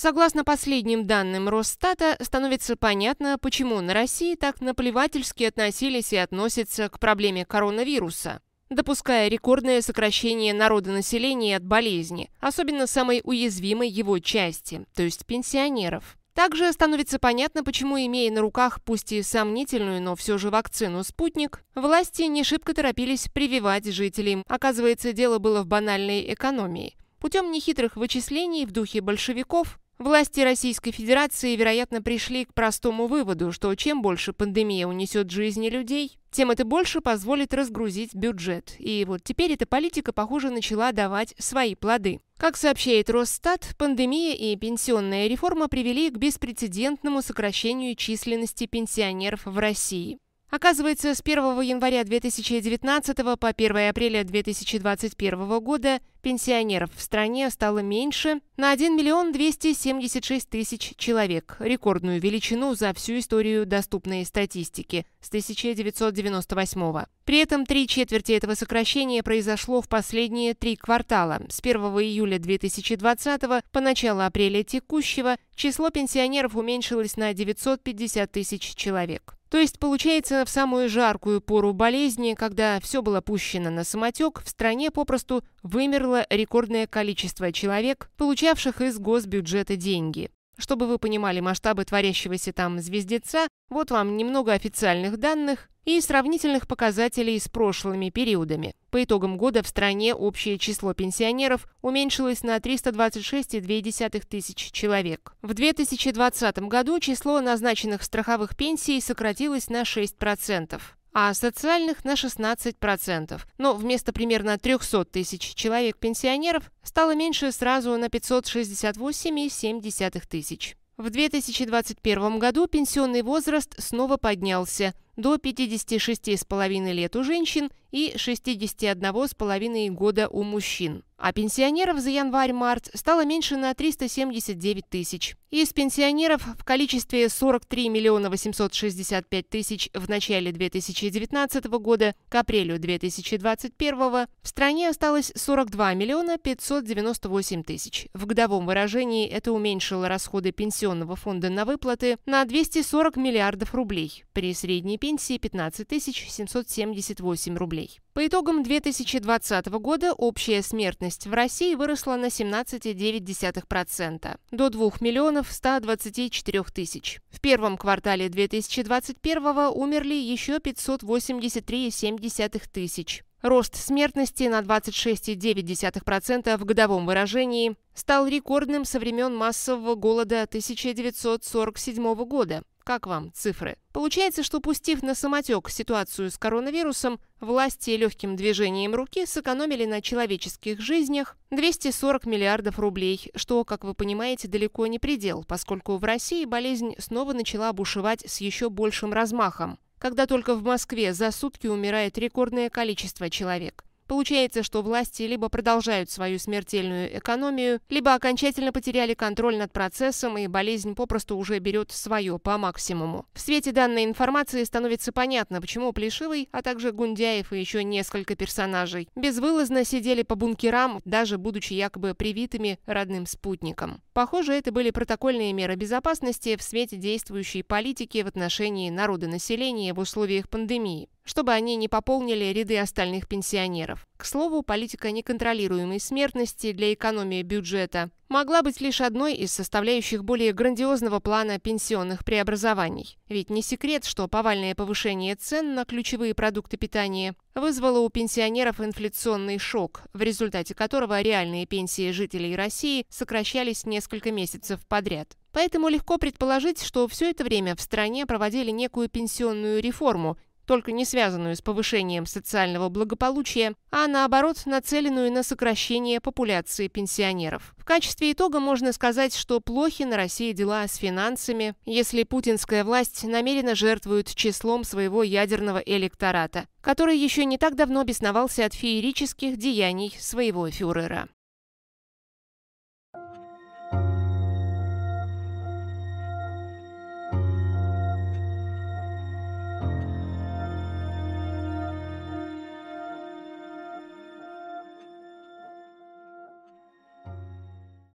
Согласно последним данным Росстата, становится понятно, почему на России так наплевательски относились и относятся к проблеме коронавируса, допуская рекордное сокращение народонаселения от болезни, особенно самой уязвимой его части, то есть пенсионеров. Также становится понятно, почему, имея на руках пусть и сомнительную, но все же вакцину «Спутник», власти не шибко торопились прививать жителей. Оказывается, дело было в банальной экономии. Путем нехитрых вычислений в духе большевиков Власти Российской Федерации, вероятно, пришли к простому выводу, что чем больше пандемия унесет жизни людей, тем это больше позволит разгрузить бюджет. И вот теперь эта политика, похоже, начала давать свои плоды. Как сообщает Росстат, пандемия и пенсионная реформа привели к беспрецедентному сокращению численности пенсионеров в России. Оказывается, с 1 января 2019 по 1 апреля 2021 года пенсионеров в стране стало меньше на 1 миллион 276 тысяч человек, рекордную величину за всю историю доступной статистики с 1998 -го. При этом три четверти этого сокращения произошло в последние три квартала. С 1 июля 2020 по начало апреля текущего число пенсионеров уменьшилось на 950 тысяч человек. То есть, получается, в самую жаркую пору болезни, когда все было пущено на самотек, в стране попросту вымерло рекордное количество человек, получавших из госбюджета деньги. Чтобы вы понимали масштабы творящегося там звездеца, вот вам немного официальных данных и сравнительных показателей с прошлыми периодами. По итогам года в стране общее число пенсионеров уменьшилось на 326,2 тысяч человек. В 2020 году число назначенных страховых пенсий сократилось на 6% а социальных на 16%. Но вместо примерно 300 тысяч человек-пенсионеров стало меньше сразу на 568,7 тысяч. В 2021 году пенсионный возраст снова поднялся до 56,5 лет у женщин и 61,5 года у мужчин. А пенсионеров за январь-март стало меньше на 379 тысяч. Из пенсионеров в количестве 43 миллиона 865 тысяч в начале 2019 года к апрелю 2021 в стране осталось 42 миллиона 598 тысяч. В годовом выражении это уменьшило расходы пенсионного фонда на выплаты на 240 миллиардов рублей при средней пенсии 15 778 рублей. По итогам 2020 года общая смертность в России выросла на 17,9% до 2 миллионов 124 тысяч. В первом квартале 2021 умерли еще 583,7 тысяч. Рост смертности на 26,9% в годовом выражении стал рекордным со времен массового голода 1947 года. Как вам цифры? Получается, что пустив на самотек ситуацию с коронавирусом, власти легким движением руки сэкономили на человеческих жизнях 240 миллиардов рублей, что, как вы понимаете, далеко не предел, поскольку в России болезнь снова начала бушевать с еще большим размахом когда только в Москве за сутки умирает рекордное количество человек. Получается, что власти либо продолжают свою смертельную экономию, либо окончательно потеряли контроль над процессом, и болезнь попросту уже берет свое по максимуму. В свете данной информации становится понятно, почему Плешивый, а также Гундяев и еще несколько персонажей безвылазно сидели по бункерам, даже будучи якобы привитыми родным спутником. Похоже, это были протокольные меры безопасности в свете действующей политики в отношении народонаселения в условиях пандемии чтобы они не пополнили ряды остальных пенсионеров. К слову, политика неконтролируемой смертности для экономии бюджета могла быть лишь одной из составляющих более грандиозного плана пенсионных преобразований. Ведь не секрет, что повальное повышение цен на ключевые продукты питания вызвало у пенсионеров инфляционный шок, в результате которого реальные пенсии жителей России сокращались несколько месяцев подряд. Поэтому легко предположить, что все это время в стране проводили некую пенсионную реформу, только не связанную с повышением социального благополучия, а наоборот нацеленную на сокращение популяции пенсионеров. В качестве итога можно сказать, что плохи на России дела с финансами, если путинская власть намеренно жертвует числом своего ядерного электората, который еще не так давно бесновался от феерических деяний своего фюрера.